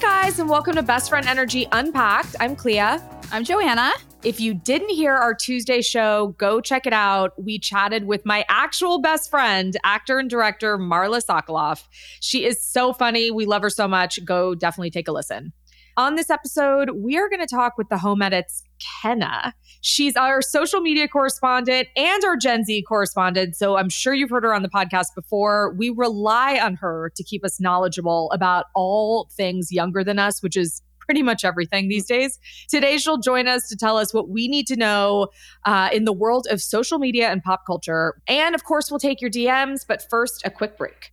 guys, and welcome to Best Friend Energy Unpacked. I'm Clea. I'm Joanna. If you didn't hear our Tuesday show, go check it out. We chatted with my actual best friend, actor and director Marla Sokoloff. She is so funny. We love her so much. Go definitely take a listen. On this episode, we are going to talk with the Home Edits Kenna. She's our social media correspondent and our Gen Z correspondent. So I'm sure you've heard her on the podcast before. We rely on her to keep us knowledgeable about all things younger than us, which is pretty much everything these days. Today, she'll join us to tell us what we need to know uh, in the world of social media and pop culture. And of course, we'll take your DMs. But first, a quick break.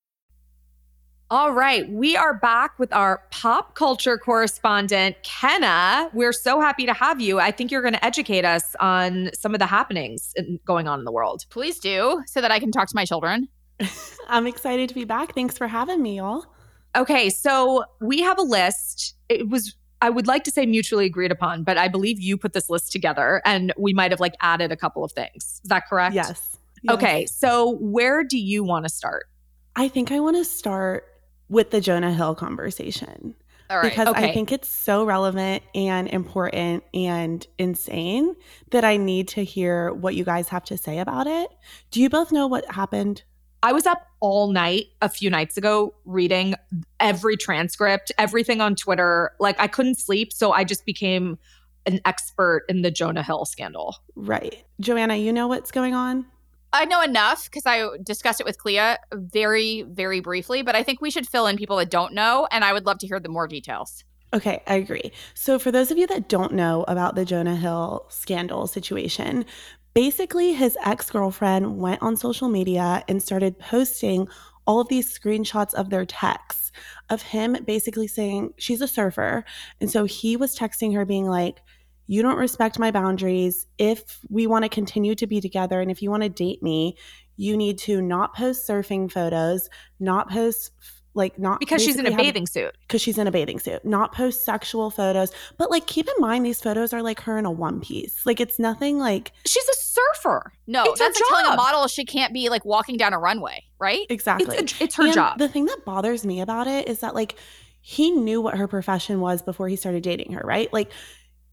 All right, we are back with our pop culture correspondent, Kenna. We're so happy to have you. I think you're going to educate us on some of the happenings going on in the world. Please do, so that I can talk to my children. I'm excited to be back. Thanks for having me, y'all. Okay, so we have a list. It was I would like to say mutually agreed upon, but I believe you put this list together and we might have like added a couple of things. Is that correct? Yes. yes. Okay, so where do you want to start? I think I want to start with the Jonah Hill conversation. Because okay. I think it's so relevant and important and insane that I need to hear what you guys have to say about it. Do you both know what happened? I was up all night a few nights ago reading every transcript, everything on Twitter. Like I couldn't sleep. So I just became an expert in the Jonah Hill scandal. Right. Joanna, you know what's going on? I know enough because I discussed it with Clea very, very briefly, but I think we should fill in people that don't know, and I would love to hear the more details. Okay, I agree. So, for those of you that don't know about the Jonah Hill scandal situation, basically his ex girlfriend went on social media and started posting all of these screenshots of their texts of him basically saying she's a surfer. And so he was texting her, being like, you don't respect my boundaries. If we want to continue to be together and if you want to date me, you need to not post surfing photos, not post like not because she's in a bathing suit. Because she's in a bathing suit, not post sexual photos. But like, keep in mind these photos are like her in a one piece. Like, it's nothing like she's a surfer. No, it's that's like telling a model she can't be like walking down a runway, right? Exactly. It's, a, it's her and job. The thing that bothers me about it is that like he knew what her profession was before he started dating her, right? Like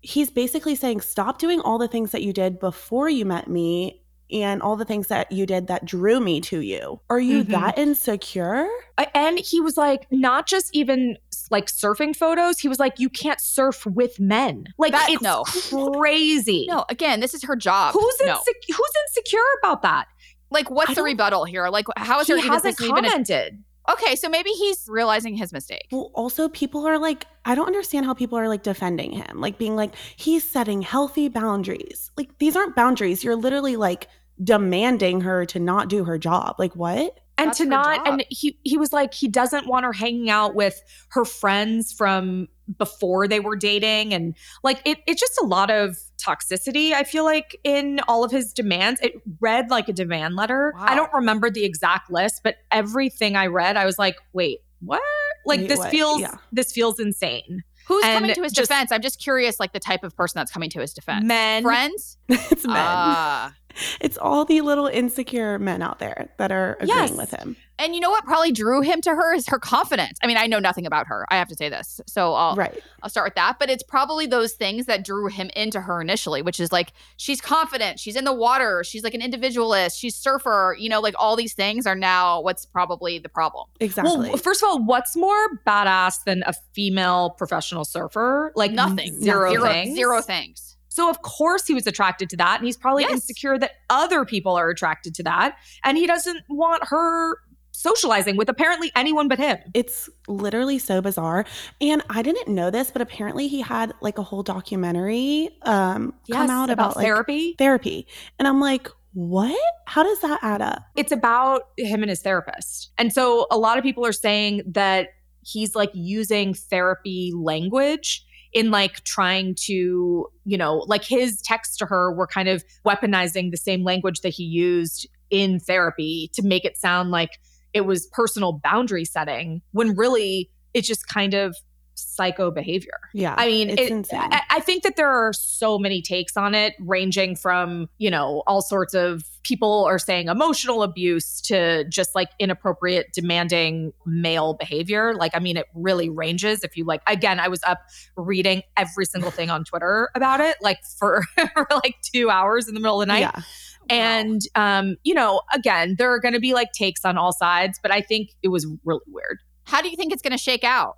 he's basically saying stop doing all the things that you did before you met me and all the things that you did that drew me to you. Are you mm-hmm. that insecure? And he was like, not just even like surfing photos. He was like, you can't surf with men. Like, that, it's no. crazy. No, again, this is her job. Who's, no. Inse- who's insecure about that? Like, what's the rebuttal here? Like, how is he there hasn't commented? Okay, so maybe he's realizing his mistake. Well, also, people are like, I don't understand how people are like defending him, like being like, he's setting healthy boundaries. Like, these aren't boundaries. You're literally like demanding her to not do her job. Like, what? And That's to not, job. and he he was like, he doesn't want her hanging out with her friends from before they were dating, and like it, it's just a lot of toxicity, I feel like, in all of his demands. It read like a demand letter. Wow. I don't remember the exact list, but everything I read, I was like, wait, what? Like wait, this what? feels yeah. this feels insane. Who's and coming to his just, defense? I'm just curious, like the type of person that's coming to his defense. Men, friends. it's men. Uh, it's all the little insecure men out there that are agreeing yes. with him. And you know what probably drew him to her is her confidence. I mean, I know nothing about her. I have to say this. So I'll right. I'll start with that, but it's probably those things that drew him into her initially, which is like she's confident, she's in the water, she's like an individualist, she's surfer, you know, like all these things are now what's probably the problem. Exactly. Well, first of all, what's more badass than a female professional surfer? Like nothing. Zero, zero things. Zero things. So of course he was attracted to that and he's probably yes. insecure that other people are attracted to that and he doesn't want her socializing with apparently anyone but him. It's literally so bizarre. And I didn't know this, but apparently he had like a whole documentary um yes, come out about, about like, therapy. Therapy. And I'm like, what? How does that add up? It's about him and his therapist. And so a lot of people are saying that he's like using therapy language in like trying to, you know, like his texts to her were kind of weaponizing the same language that he used in therapy to make it sound like it was personal boundary setting when really it just kind of psycho behavior. Yeah. I mean, it, I, I, think that there are so many takes on it, ranging from, you know, all sorts of people are saying emotional abuse to just like inappropriate, demanding male behavior. Like, I mean, it really ranges. If you like, again, I was up reading every single thing on Twitter about it, like for, for like two hours in the middle of the night. Yeah. And um, you know, again, there are going to be like takes on all sides, but I think it was really weird. How do you think it's going to shake out?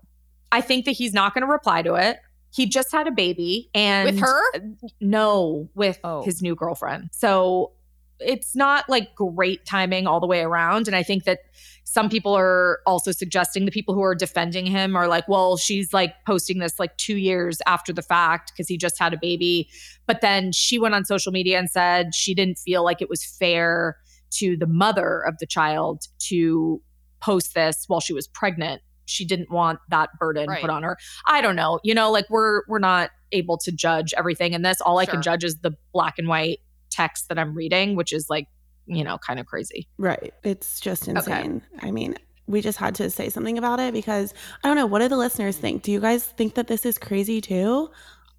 I think that he's not going to reply to it. He just had a baby and with her? No, with oh. his new girlfriend. So it's not like great timing all the way around. And I think that some people are also suggesting the people who are defending him are like, well, she's like posting this like two years after the fact because he just had a baby. But then she went on social media and said she didn't feel like it was fair to the mother of the child to post this while she was pregnant she didn't want that burden right. put on her. I don't know. You know, like we're we're not able to judge everything in this. All I can judge is the black and white text that I'm reading, which is like, you know, kind of crazy. Right. It's just insane. Okay. I mean, we just had to say something about it because I don't know. What do the listeners think? Do you guys think that this is crazy too?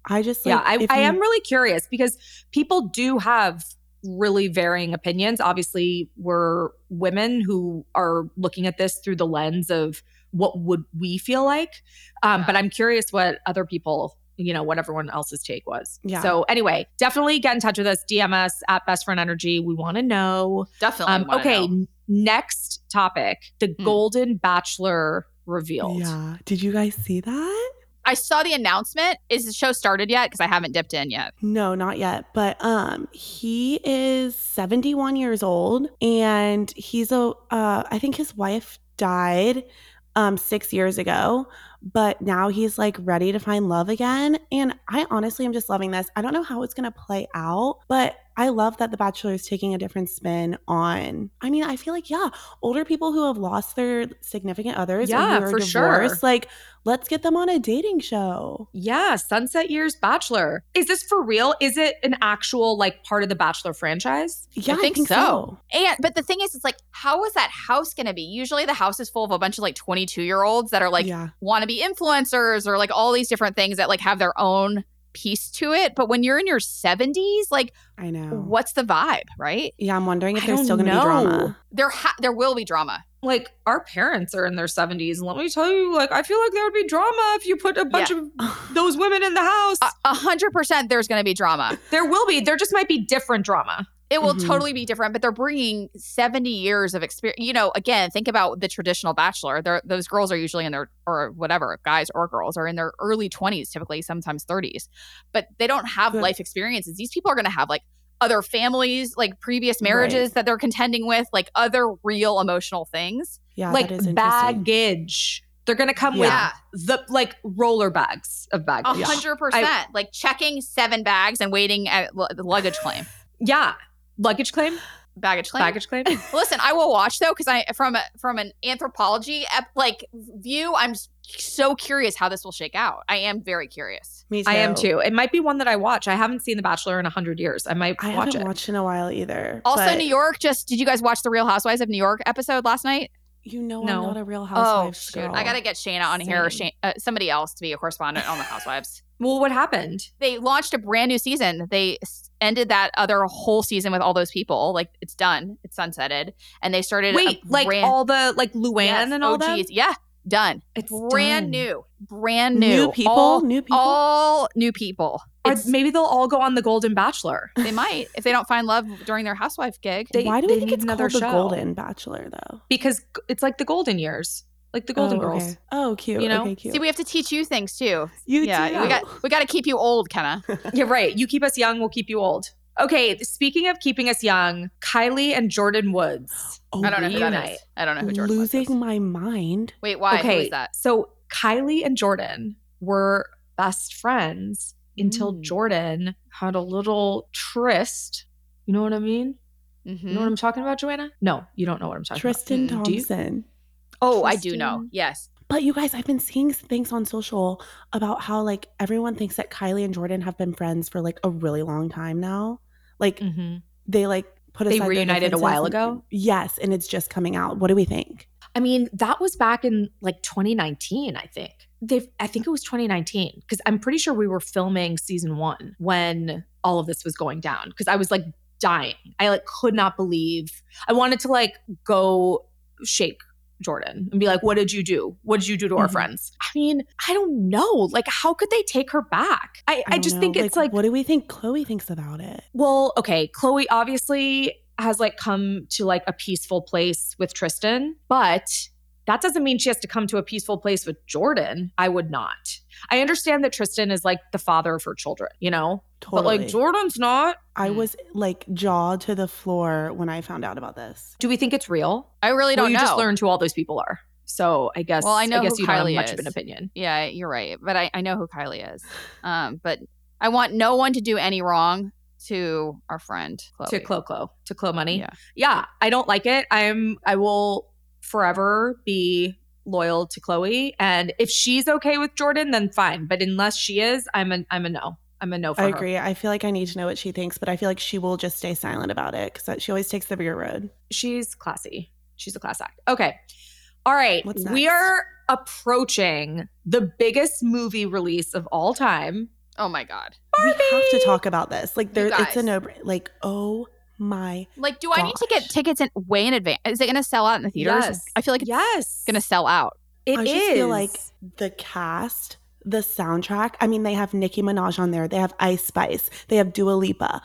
I just like, yeah, I, I am really curious because people do have really varying opinions. Obviously, we're women who are looking at this through the lens of what would we feel like um, yeah. but i'm curious what other people you know what everyone else's take was yeah so anyway definitely get in touch with us dm us at best friend energy we want to know definitely um, okay know. next topic the hmm. golden bachelor revealed yeah did you guys see that I saw the announcement. Is the show started yet? Because I haven't dipped in yet. No, not yet. But um, he is 71 years old, and he's a. Uh, I think his wife died um 6 years ago, but now he's like ready to find love again and I honestly am just loving this. I don't know how it's going to play out, but I love that The Bachelor is taking a different spin on. I mean, I feel like yeah, older people who have lost their significant others, yeah, for divorced, sure. Like, let's get them on a dating show. Yeah, Sunset Years Bachelor. Is this for real? Is it an actual like part of the Bachelor franchise? Yeah, I think, I think so. so. And but the thing is, it's like, how is that house going to be? Usually, the house is full of a bunch of like twenty two year olds that are like yeah. want to be influencers or like all these different things that like have their own piece to it. But when you're in your 70s, like, I know what's the vibe, right? Yeah, I'm wondering if I there's still going to be drama. There, ha- there will be drama. Like our parents are in their 70s, and let me tell you, like I feel like there would be drama if you put a bunch yeah. of those women in the house. A hundred percent, there's going to be drama. There will be. There just might be different drama. It will mm-hmm. totally be different, but they're bringing 70 years of experience. You know, again, think about the traditional bachelor. They're, those girls are usually in their, or whatever, guys or girls are in their early 20s, typically, sometimes 30s, but they don't have Good. life experiences. These people are going to have like other families, like previous marriages right. that they're contending with, like other real emotional things. Yeah, like baggage. They're gonna come yeah. with the like roller bags of baggage. A hundred percent. Like checking seven bags and waiting at the luggage claim. Yeah luggage claim? Baggage claim? Baggage claim? Listen i will watch though because i from a from an anthropology ep, like view i'm so curious how this will shake out. I am very curious. Me too. i am too. it might be one that i watch. I haven't seen the bachelor in 100 years. I might I watch haven't it. watched in a while either also but... new york just did you guys watch the real housewives of new york episode last night? You know no. I'm not a real housewives oh, girl. I gotta get Shayna on Same. here, Shane, uh, somebody else to be a correspondent on the Housewives. Well, what happened? They launched a brand new season. They ended that other whole season with all those people. Like it's done. It's sunsetted. And they started Wait, like brand- all the like Luann yes, and oh, all that? Yeah. Done. It's brand done. new. Brand new. New people. All, new people. All new people. Or maybe they'll all go on the Golden Bachelor. They might if they don't find love during their housewife gig. They, Why do we think it's another called show. the Golden Bachelor though? Because it's like the golden years like the Golden oh, Girls. Okay. Oh, cute. You know, okay, cute. see, we have to teach you things too. You yeah, too. we got we got to keep you old, Kenna. You're right. You keep us young, we'll keep you old. Okay, speaking of keeping us young, Kylie and Jordyn Woods. Oh, I don't know who that is. I don't know who Jordyn Losing my mind. Wait, why? Okay, who is that? So Kylie and Jordyn were best friends mm. until Jordyn had a little tryst. You know what I mean? Mm-hmm. You know what I'm talking about, Joanna? No, you don't know what I'm talking Tristan about. Tristan Thompson. Oh. I do know. Yes. But you guys, I've been seeing things on social about how like everyone thinks that Kylie and Jordyn have been friends for like a really long time now. Like mm-hmm. they like put they reunited a while ago. Yes, and it's just coming out. What do we think? I mean, that was back in like 2019, I think. They I think it was 2019 because I'm pretty sure we were filming season 1 when all of this was going down because I was like dying. I like could not believe. I wanted to like go shake Jordyn and be like, what did you do? What did you do to mm-hmm. our friends? I mean, I don't know. Like, how could they take her back? I, I, I just know. think it's like, like, what do we think Khloé thinks about it? Well, okay. Khloé obviously has like come to like a peaceful place with Tristan, but that doesn't mean she has to come to a peaceful place with Jordyn. I would not. I understand that Tristan is like the father of her children, you know? Totally. But like Jordyn's not. I was like jaw to the floor when I found out about this. Do we think it's real? I really don't well, you know. just learned who all those people are. So I guess well, I know I guess you Kylie don't have much is. of an opinion. Yeah, you're right. But I, I know who Kylie is. Um, but I want no one to do any wrong to our friend Khloé. To Clo Clo. To Clo Money. Yeah. Yeah. I don't like it. I'm I will forever be loyal to Khloé. And if she's okay with Jordyn, then fine. But unless she is, I'm a I'm a no. I'm a no I her. agree. I feel like I need to know what she thinks, but I feel like she will just stay silent about it because she always takes the rear road. She's classy. She's a class act. Okay. All right. We are approaching the biggest movie release of all time. Oh my God. Barbie! We have to talk about this. Like there it's a no like, oh my like do gosh. i need to get tickets in way in advance is it going to sell out in the theaters yes. i feel like it's yes going to sell out It I is. feel like the cast the soundtrack. I mean they have nicki minaj on there. They have ice spice. They have dua lipa.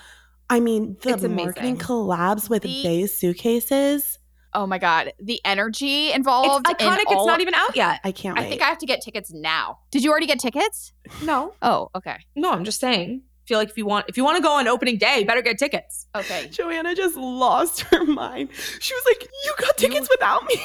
I mean the marketing collabs with the, Béis suitcases. Oh my god. The energy involved it's iconic. In it's not even out yet. I can't i think i have to get tickets now. Did you already get tickets? No. Oh okay. No i'm just saying. Feel like if you want if you want to go on opening day, better get tickets. Okay. Joanna just lost her mind. She was like, "You got tickets you, without me."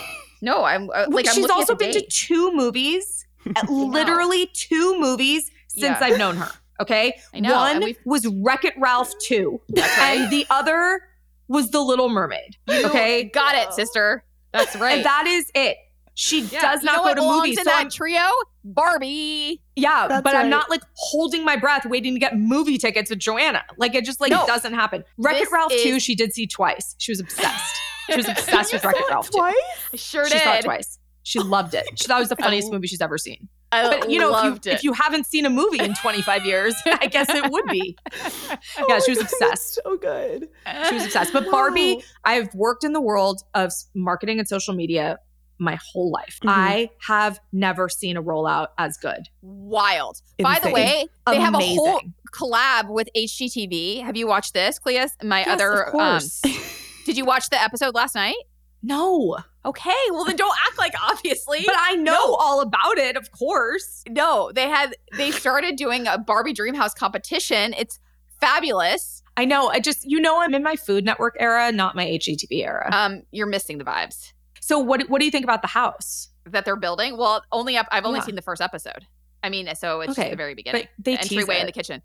No, I'm uh, like she's I'm also been date. to two movies, literally two movies since yeah. I've known her. Okay, I know. One was Wreck It Ralph two, right. and the other was The Little Mermaid. Okay, got it, oh. sister. That's right. And that is it. She yeah. does not go to movies. In so that I'm, trio, Barbie. Yeah, That's but right. I'm not like holding my breath waiting to get movie tickets with Joanna. Like it just like no. doesn't happen. Wreck It Ralph is- 2, she did see twice. She was obsessed. She was obsessed with Wreck It Ralph twice? 2. I sure she did. saw it twice. She loved it. She thought it was the funniest movie she's ever seen. I but you know, if you, if you, haven't seen a movie in 25 years, I guess it would be. oh yeah, she was obsessed. So good. She was obsessed. But Barbie, I've worked in the world of marketing and social media my whole life. Mm-hmm. I have never seen a rollout as good. Wild. Insane. By the way, they Amazing. have a whole collab with HGTV. Have you watched this, Cleus? My yes, other um, Did you watch the episode last night? No. Okay, well then don't act like obviously. But I know no. all about it, of course. No, they had they started doing a Barbie Dreamhouse competition. It's fabulous. I know. I just you know I'm in my Food Network era, not my HGTV era. Um, you're missing the vibes. So what what do you think about the house that they're building? Well, only up, I've only yeah. seen the first episode. I mean, so it's okay. just the very beginning. But they the entryway in the kitchen.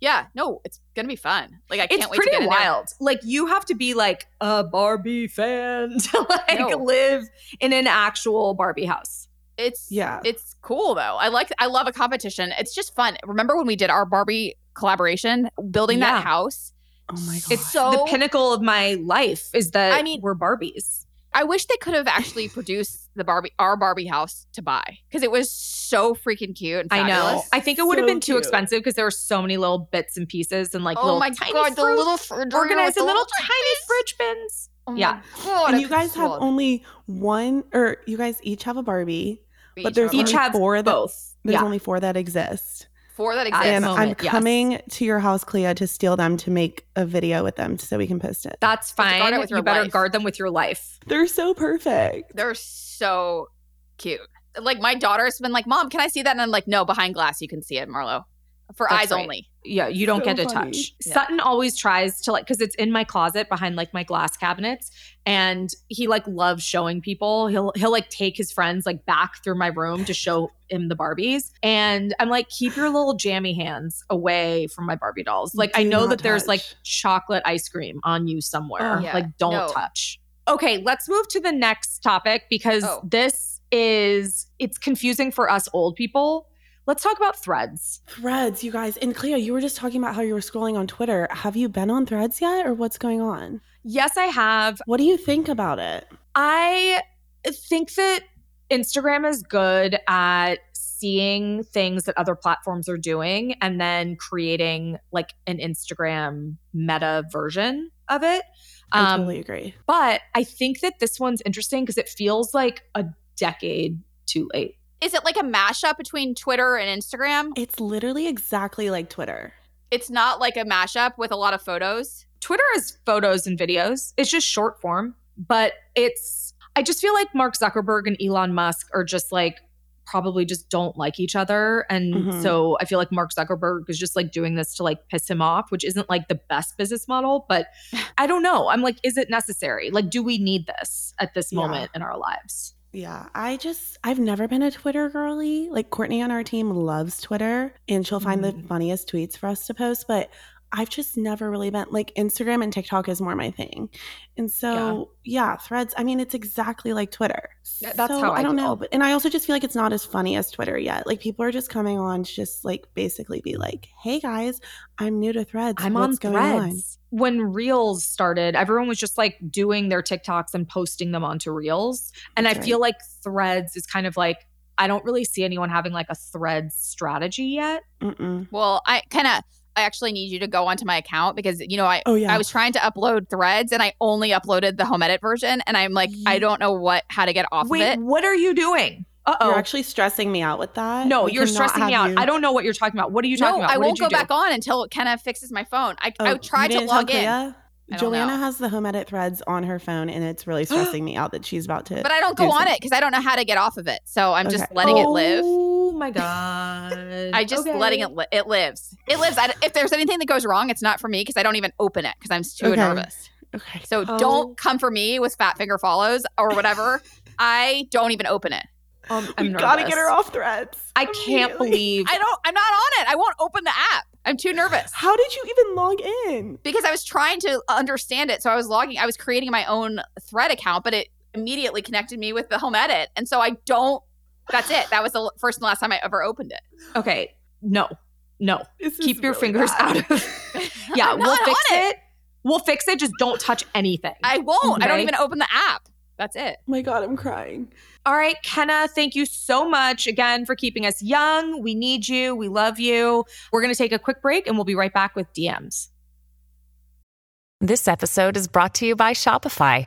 Yeah, no, it's gonna be fun. Like I can't it's wait to get wild. Like you have to be like a Barbie fan to like no. live in an actual Barbie house. It's yeah, it's cool though. I like I love a competition. It's just fun. Remember when we did our Barbie collaboration, building yeah. that house? Oh my god, it's so the pinnacle of my life. Is that I mean we're Barbies. I wish they could have actually produced the Barbie, our Barbie house to buy because it was so freaking cute. I know. I think it would so have been too expensive because there were so many little bits and pieces and like oh little my tiny god, fruit, the little fridge organized in little tiny fridge bins. Oh yeah, god, and you guys have only one, or you guys each have a Barbie, we but there's each have four both. That, there's yeah. only four that exist four that exist. And I'm coming yes. to your house, Clea, to steal them to make a video with them so we can post it. That's fine. You, you better life. guard them with your life. They're so perfect. They're so cute. Like my daughter's been like, "Mom, can I see that?" And I'm like, "No, behind glass, you can see it, Marlo." For That's eyes right. only. Yeah, you don't so get to funny. touch. Yeah. Sutton always tries to like because it's in my closet behind like my glass cabinets, and he like loves showing people. He'll he'll like take his friends like back through my room to show him the Barbies, and I'm like, keep your little jammy hands away from my Barbie dolls. Like Do I know that touch. there's like chocolate ice cream on you somewhere. Oh, yeah. Like don't no. touch. Okay, let's move to the next topic because oh. this is it's confusing for us old people. Let's talk about threads. Threads, you guys. And Clea, you were just talking about how you were scrolling on Twitter. Have you been on threads yet or what's going on? Yes, I have. What do you think about it? I think that Instagram is good at seeing things that other platforms are doing and then creating like an Instagram meta version of it. I um, totally agree. But I think that this one's interesting because it feels like a decade too late. Is it like a mashup between Twitter and Instagram? It's literally exactly like Twitter. It's not like a mashup with a lot of photos. Twitter is photos and videos. It's just short form, but it's I just feel like Mark Zuckerberg and Elon Musk are just like probably just don't like each other. And mm-hmm. so I feel like Mark Zuckerberg is just like doing this to like piss him off, which isn't like the best business model. But I don't know. I'm like, is it necessary? Like, do we need this at this yeah. moment in our lives? Yeah, I just I've never been a Twitter girly. Like Courtney on our team loves Twitter and she'll find mm-hmm. the funniest tweets for us to post, but I've just never really been like Instagram and TikTok is more my thing. And so, yeah, yeah threads, I mean, it's exactly like Twitter. That's so, how I, I don't feel. know. But, and I also just feel like it's not as funny as Twitter yet. Like people are just coming on to just like basically be like, hey guys, I'm new to threads. I'm What's on threads. On? When Reels started, everyone was just like doing their TikToks and posting them onto Reels. And That's I right. feel like threads is kind of like, I don't really see anyone having like a thread strategy yet. Mm-mm. Well, I kind of I actually need you to go onto my account because you know I oh, yeah. I was trying to upload threads and I only uploaded the home edit version and I'm like I don't know what how to get off Wait, of it. What are you doing? Uh-oh. You're actually stressing me out with that. No, we you're stressing me out. You... I don't know what you're talking about. What are you talking no, about? I what won't go do? back on until Kenna fixes my phone. I, oh, I tried to log in. Juliana know. has the home edit threads on her phone, and it's really stressing me out that she's about to. But I don't go on it because I don't know how to get off of it. So I'm okay. just letting oh, it live. Oh. Oh my god! I just okay. letting it. Li- it lives. It lives. I, if there's anything that goes wrong, it's not for me because I don't even open it because I'm too okay. nervous. Okay. So oh. don't come for me with fat finger follows or whatever. I don't even open it. Um, I'm we gotta get her off threads. I can't believe I don't. I'm not on it. I won't open the app. I'm too nervous. How did you even log in? Because I was trying to understand it. So I was logging. I was creating my own thread account, but it immediately connected me with the home edit, and so I don't. That's it. That was the first and last time I ever opened it. Okay. No. No. Keep your really fingers bad. out of. yeah, we'll fix it. it. We'll fix it. Just don't touch anything. I won't. Okay? I don't even open the app. That's it. Oh my God, I'm crying. All right, Kenna, thank you so much again for keeping us young. We need you. We love you. We're going to take a quick break and we'll be right back with DMs. This episode is brought to you by Shopify.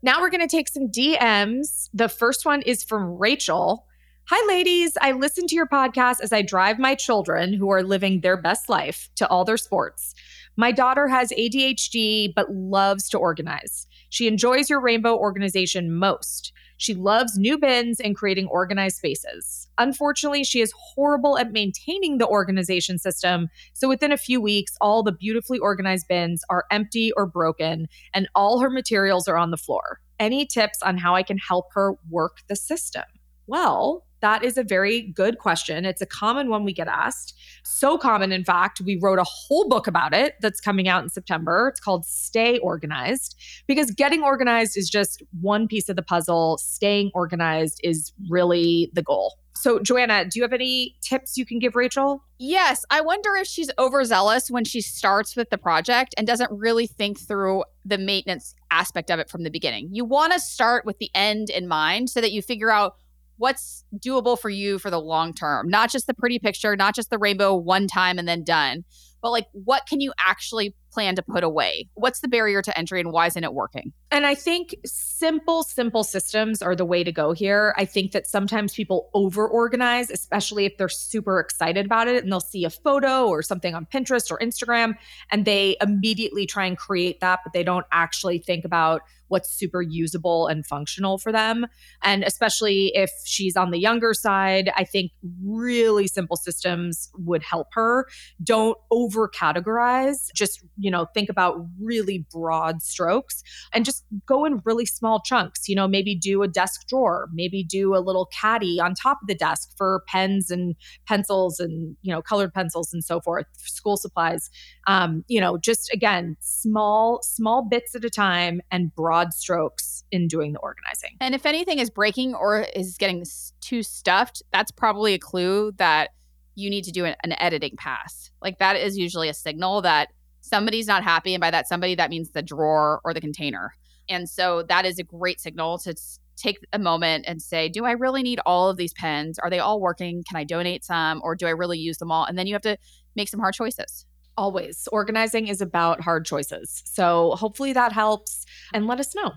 Now we're going to take some DMs. The first one is from Rachel. Hi, ladies. I listen to your podcast as I drive my children who are living their best life to all their sports. My daughter has ADHD, but loves to organize. She enjoys your rainbow organization most. She loves new bins and creating organized spaces. Unfortunately, she is horrible at maintaining the organization system. So within a few weeks, all the beautifully organized bins are empty or broken, and all her materials are on the floor. Any tips on how I can help her work the system? Well, that is a very good question. It's a common one we get asked. So common, in fact, we wrote a whole book about it that's coming out in September. It's called Stay Organized because getting organized is just one piece of the puzzle. Staying organized is really the goal. So, Joanna, do you have any tips you can give Rachel? Yes. I wonder if she's overzealous when she starts with the project and doesn't really think through the maintenance aspect of it from the beginning. You want to start with the end in mind so that you figure out what's doable for you for the long term, not just the pretty picture, not just the rainbow one time and then done, but like what can you actually plan to put away? What's the barrier to entry and why isn't it working? And I think simple, simple systems are the way to go here. I think that sometimes people over organize, especially if they're super excited about it and they'll see a photo or something on Pinterest or Instagram and they immediately try and create that, but they don't actually think about what's super usable and functional for them. And especially if she's on the younger side, I think really simple systems would help her. Don't over categorize, just, you know, think about really broad strokes and just go in really small chunks. You know, maybe do a desk drawer, maybe do a little caddy on top of the desk for pens and pencils and, you know, colored pencils and so forth, school supplies. Um, you know, just again, small, small bits at a time and broad strokes in doing the organizing. And if anything is breaking or is getting too stuffed, that's probably a clue that you need to do an, an editing pass. Like that is usually a signal that somebody's not happy. And by that somebody, that means the drawer or the container. And so that is a great signal to take a moment and say, do I really need all of these pens? Are they all working? Can I donate some or do I really use them all? And then you have to make some hard choices. Always. Organizing is about hard choices. So hopefully that helps and let us know.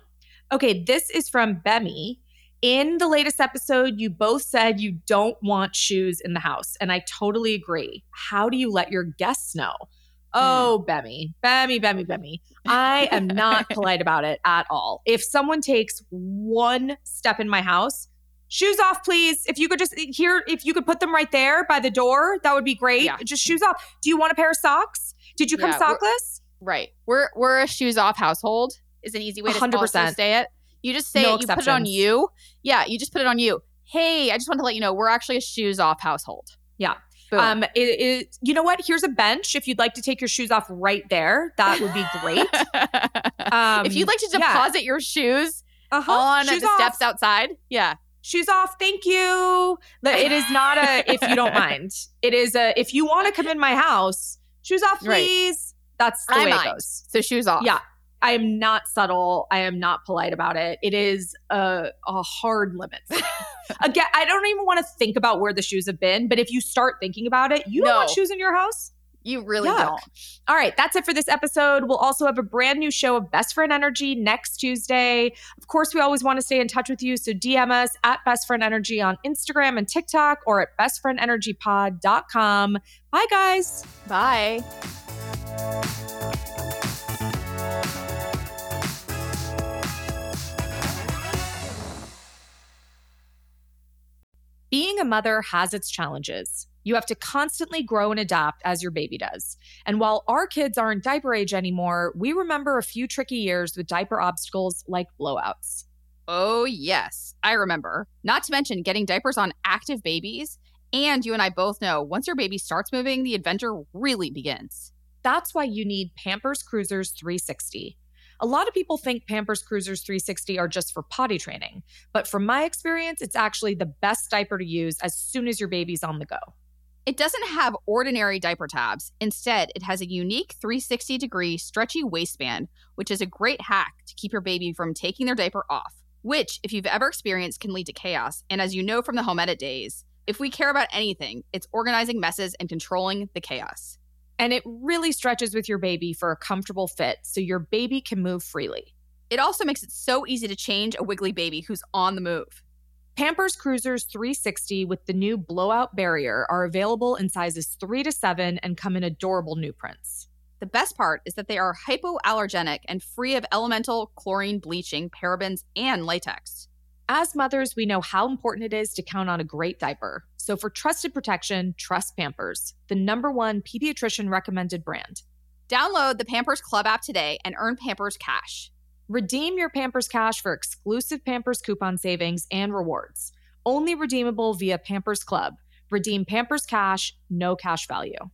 Okay, this is from Bemi. In the latest episode, you both said you don't want shoes in the house, and I totally agree. How do you let your guests know? Hmm. Oh, Bemi, Bemi, Bemi, Bemi. I am not polite about it at all. If someone takes one step in my house, shoes off, please. If you could just here, if you could put them right there by the door, that would be great. Yeah. Just shoes off. Do you want a pair of socks? Did you come yeah, sockless? We're, right. We're we're a shoes off household. Is an easy way to 100%. stay it. You just say no it. You put it on you. Yeah. You just put it on you. Hey, I just want to let you know we're actually a shoes off household. Yeah. Boom. Um, it, it, you know what? Here's a bench. If you'd like to take your shoes off right there, that would be great. um, if you'd like to deposit yeah. your shoes uh-huh. on shoes the off. steps outside, yeah, shoes off thank you it is not a if you don't mind it is a if you want to come in my house shoes off please right. that's the I way mind. it goes so shoes off yeah i am not subtle i am not polite about it it is a, a hard limit again i don't even want to think about where the shoes have been but if you start thinking about it you no. don't want shoes in your house you really Yuck. don't. All right, that's it for this episode. We'll also have a brand new show of Best Friend Energy next Tuesday. Of course, we always want to stay in touch with you, so DM us at Best Friend Energy on Instagram and TikTok or at bestfriendenergypod.com. Bye, guys. Bye. Being a mother has its challenges. You have to constantly grow and adapt as your baby does. And while our kids aren't diaper age anymore, we remember a few tricky years with diaper obstacles like blowouts. Oh, yes, I remember. Not to mention getting diapers on active babies. And you and I both know once your baby starts moving, the adventure really begins. That's why you need Pampers Cruisers 360. A lot of people think Pampers Cruisers 360 are just for potty training, but from my experience, it's actually the best diaper to use as soon as your baby's on the go. It doesn't have ordinary diaper tabs. Instead, it has a unique 360 degree stretchy waistband, which is a great hack to keep your baby from taking their diaper off, which, if you've ever experienced, can lead to chaos. And as you know from the home edit days, if we care about anything, it's organizing messes and controlling the chaos. And it really stretches with your baby for a comfortable fit so your baby can move freely. It also makes it so easy to change a wiggly baby who's on the move. Pampers Cruisers 360 with the new blowout barrier are available in sizes 3 to 7 and come in adorable new prints. The best part is that they are hypoallergenic and free of elemental chlorine bleaching, parabens, and latex. As mothers, we know how important it is to count on a great diaper. So for trusted protection, trust Pampers, the number one pediatrician recommended brand. Download the Pampers Club app today and earn Pampers Cash. Redeem your Pampers Cash for exclusive Pampers coupon savings and rewards. Only redeemable via Pampers Club. Redeem Pampers Cash, no cash value.